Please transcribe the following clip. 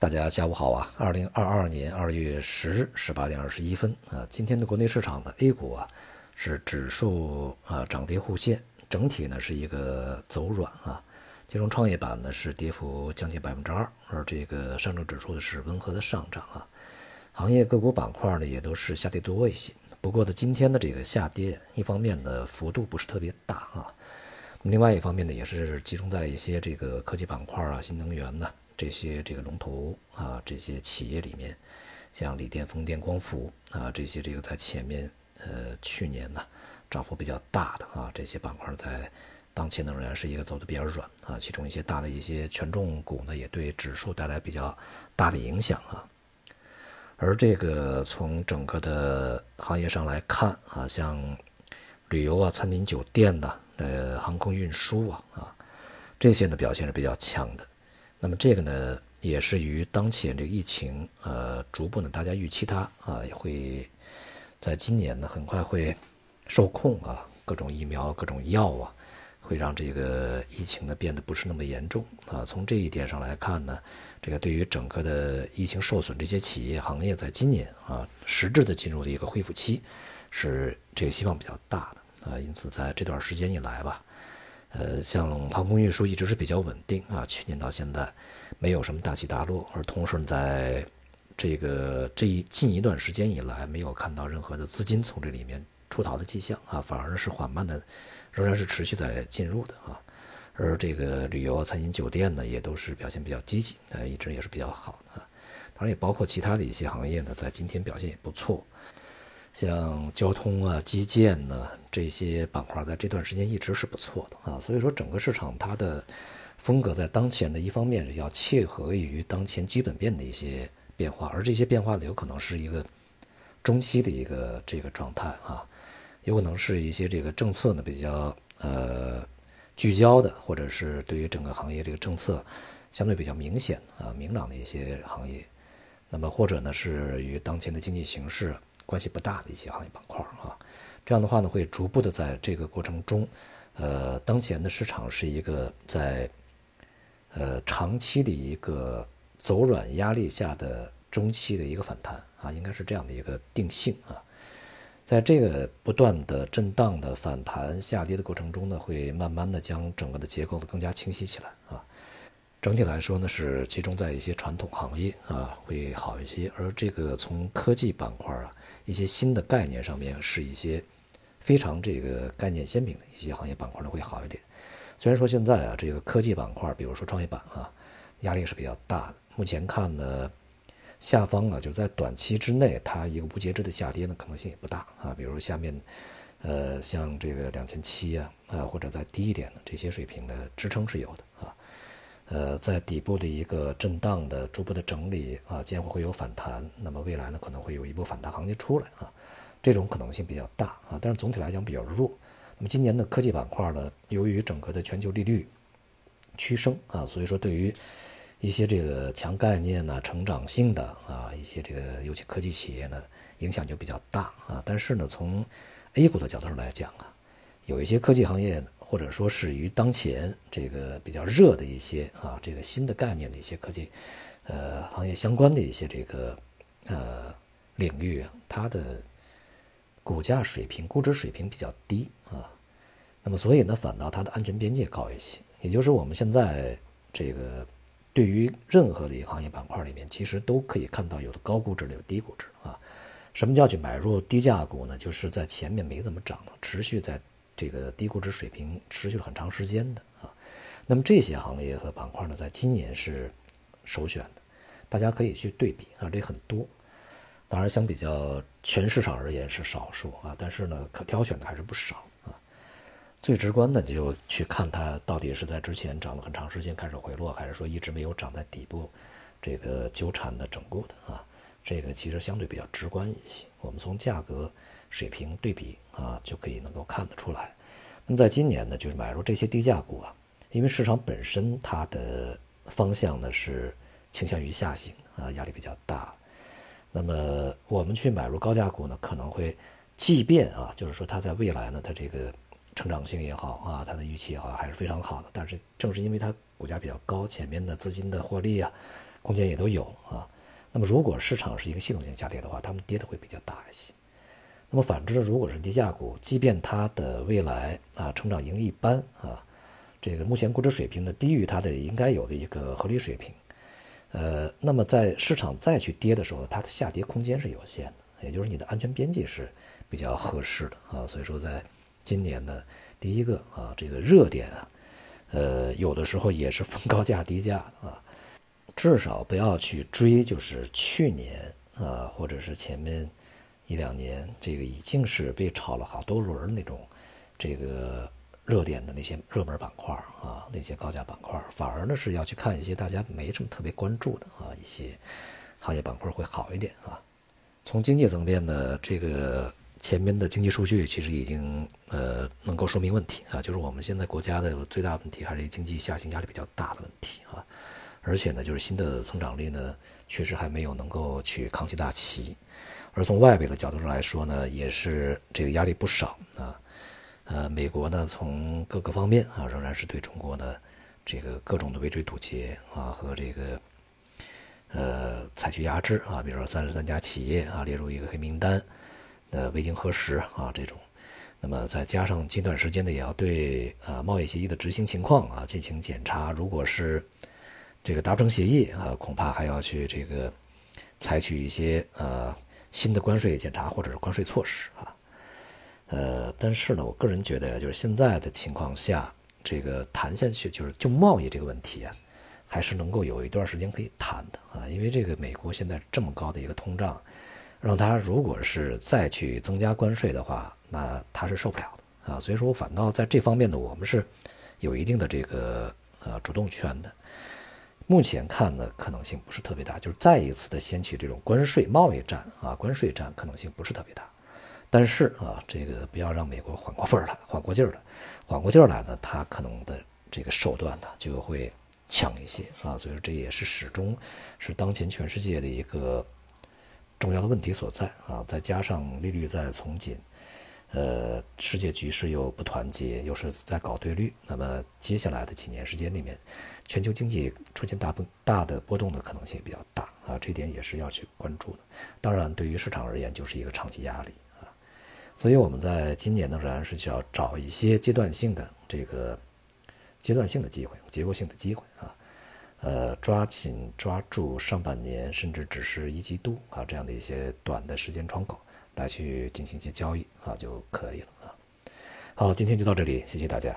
大家下午好啊！二零二二年二月十日十八点二十一分啊，今天的国内市场的 A 股啊是指数啊涨跌互现，整体呢是一个走软啊。其中创业板呢是跌幅将近百分之二，而这个上证指数的是温和的上涨啊。行业个股板块呢也都是下跌多一些。不过呢，今天的这个下跌，一方面呢幅度不是特别大啊，另外一方面呢也是集中在一些这个科技板块啊、新能源呢。这些这个龙头啊，这些企业里面，像锂电、风电、光伏啊，这些这个在前面呃去年呢涨幅比较大的啊，这些板块在当前呢仍然是一个走的比较软啊，其中一些大的一些权重股呢也对指数带来比较大的影响啊。而这个从整个的行业上来看啊，像旅游啊、餐饮、酒店呐，呃，航空运输啊啊，这些呢表现是比较强的。那么这个呢，也是与当前这个疫情，呃，逐步呢，大家预期它啊，也会在今年呢，很快会受控啊，各种疫苗、各种药啊，会让这个疫情呢变得不是那么严重啊。从这一点上来看呢，这个对于整个的疫情受损这些企业行业，在今年啊，实质的进入的一个恢复期，是这个希望比较大的啊。因此，在这段时间以来吧。呃，像航空运输一直是比较稳定啊，去年到现在没有什么大起大落，而同时在这个这一近一段时间以来，没有看到任何的资金从这里面出逃的迹象啊，反而是缓慢的，仍然是持续在进入的啊。而这个旅游、餐饮、酒店呢，也都是表现比较积极，呃，一直也是比较好的啊。当然，也包括其他的一些行业呢，在今天表现也不错。像交通啊、基建呢这些板块，在这段时间一直是不错的啊。所以说，整个市场它的风格在当前的一方面是要切合于当前基本面的一些变化，而这些变化呢，有可能是一个中期的一个这个状态啊，有可能是一些这个政策呢比较呃聚焦的，或者是对于整个行业这个政策相对比较明显啊明朗的一些行业，那么或者呢是与当前的经济形势。关系不大的一些行业板块啊，这样的话呢，会逐步的在这个过程中，呃，当前的市场是一个在呃长期的一个走软压力下的中期的一个反弹啊，应该是这样的一个定性啊，在这个不断的震荡的反弹下跌的过程中呢，会慢慢的将整个的结构呢更加清晰起来啊。整体来说呢，是集中在一些传统行业啊会好一些，而这个从科技板块啊一些新的概念上面是一些非常这个概念鲜明的一些行业板块呢会好一点。虽然说现在啊这个科技板块，比如说创业板啊，压力是比较大的。目前看呢，下方啊就在短期之内，它一个无节制的下跌呢可能性也不大啊。比如下面呃像这个两千七啊啊或者再低一点的这些水平的支撑是有的啊。呃，在底部的一个震荡的逐步的整理啊，间会会有反弹，那么未来呢可能会有一波反弹行情出来啊，这种可能性比较大啊，但是总体来讲比较弱。那么今年的科技板块呢，由于整个的全球利率趋升啊，所以说对于一些这个强概念呢、成长性的啊一些这个尤其科技企业呢，影响就比较大啊。但是呢，从 A 股的角度上来讲啊，有一些科技行业。或者说是与当前这个比较热的一些啊，这个新的概念的一些科技，呃，行业相关的一些这个呃领域，它的股价水平、估值水平比较低啊，那么所以呢，反倒它的安全边界高一些。也就是我们现在这个对于任何的一个行业板块里面，其实都可以看到有的高估值的，有低估值啊。什么叫去买入低价股呢？就是在前面没怎么涨，持续在。这个低估值水平持续了很长时间的啊，那么这些行业和板块呢，在今年是首选的，大家可以去对比啊，这很多，当然相比较全市场而言是少数啊，但是呢，可挑选的还是不少啊。最直观的就去看它到底是在之前涨了很长时间开始回落，还是说一直没有涨在底部这个纠缠的整固的啊。这个其实相对比较直观一些，我们从价格水平对比啊，就可以能够看得出来。那么在今年呢，就是买入这些低价股啊，因为市场本身它的方向呢是倾向于下行啊，压力比较大。那么我们去买入高价股呢，可能会，即便啊，就是说它在未来呢，它这个成长性也好啊，它的预期也好，还是非常好的。但是正是因为它股价比较高，前面的资金的获利啊。空间也都有啊。那么如果市场是一个系统性下跌的话，它们跌的会比较大一些。那么反之呢，如果是低价股，即便它的未来啊成长盈利一般啊，这个目前估值水平呢低于它的应该有的一个合理水平，呃，那么在市场再去跌的时候，它的下跌空间是有限的，也就是你的安全边际是比较合适的啊。所以说，在今年呢，第一个啊，这个热点啊，呃，有的时候也是逢高价低价啊。至少不要去追，就是 去年啊，或者是前面一两年，这个已经是被炒了好多轮那种这个热点的那些热门板块啊，那些高价板块，反而呢是要去看一些大家没什么特别关注的啊一些行业板块会好一点啊。从经济层面呢，这个前面的经济数据其实已经呃能够说明问题啊，就是我们现在国家的最大问题还是经济下行压力比较大的问题啊。而且呢，就是新的增长率呢，确实还没有能够去扛起大旗。而从外围的角度上来说呢，也是这个压力不少啊。呃，美国呢，从各个方面啊，仍然是对中国呢，这个各种的围追堵截啊，和这个呃采取压制啊，比如说三十三家企业啊列入一个黑名单，呃未经核实啊这种。那么再加上近段时间呢，也要对啊贸易协议的执行情况啊进行检查，如果是这个达成协议啊，恐怕还要去这个采取一些呃新的关税检查或者是关税措施啊，呃，但是呢，我个人觉得就是现在的情况下，这个谈下去就是就贸易这个问题啊，还是能够有一段时间可以谈的啊，因为这个美国现在这么高的一个通胀，让他如果是再去增加关税的话，那他是受不了的啊，所以说我反倒在这方面呢，我们是有一定的这个呃主动权的。目前看呢，可能性不是特别大，就是再一次的掀起这种关税贸易战啊，关税战可能性不是特别大。但是啊，这个不要让美国缓过味儿来，缓过劲儿来，缓过劲儿来呢，他可能的这个手段呢就会强一些啊。所以说，这也是始终是当前全世界的一个重要的问题所在啊。再加上利率在从紧。呃，世界局势又不团结，又是在搞对率，那么接下来的几年时间里面，全球经济出现大波大的波动的可能性比较大啊，这点也是要去关注的。当然，对于市场而言，就是一个长期压力啊。所以，我们在今年呢，仍然是需要找一些阶段性的这个阶段性的机会、结构性的机会啊，呃，抓紧抓住上半年甚至只是一季度啊这样的一些短的时间窗口。来去进行一些交易啊就可以了啊。好，今天就到这里，谢谢大家。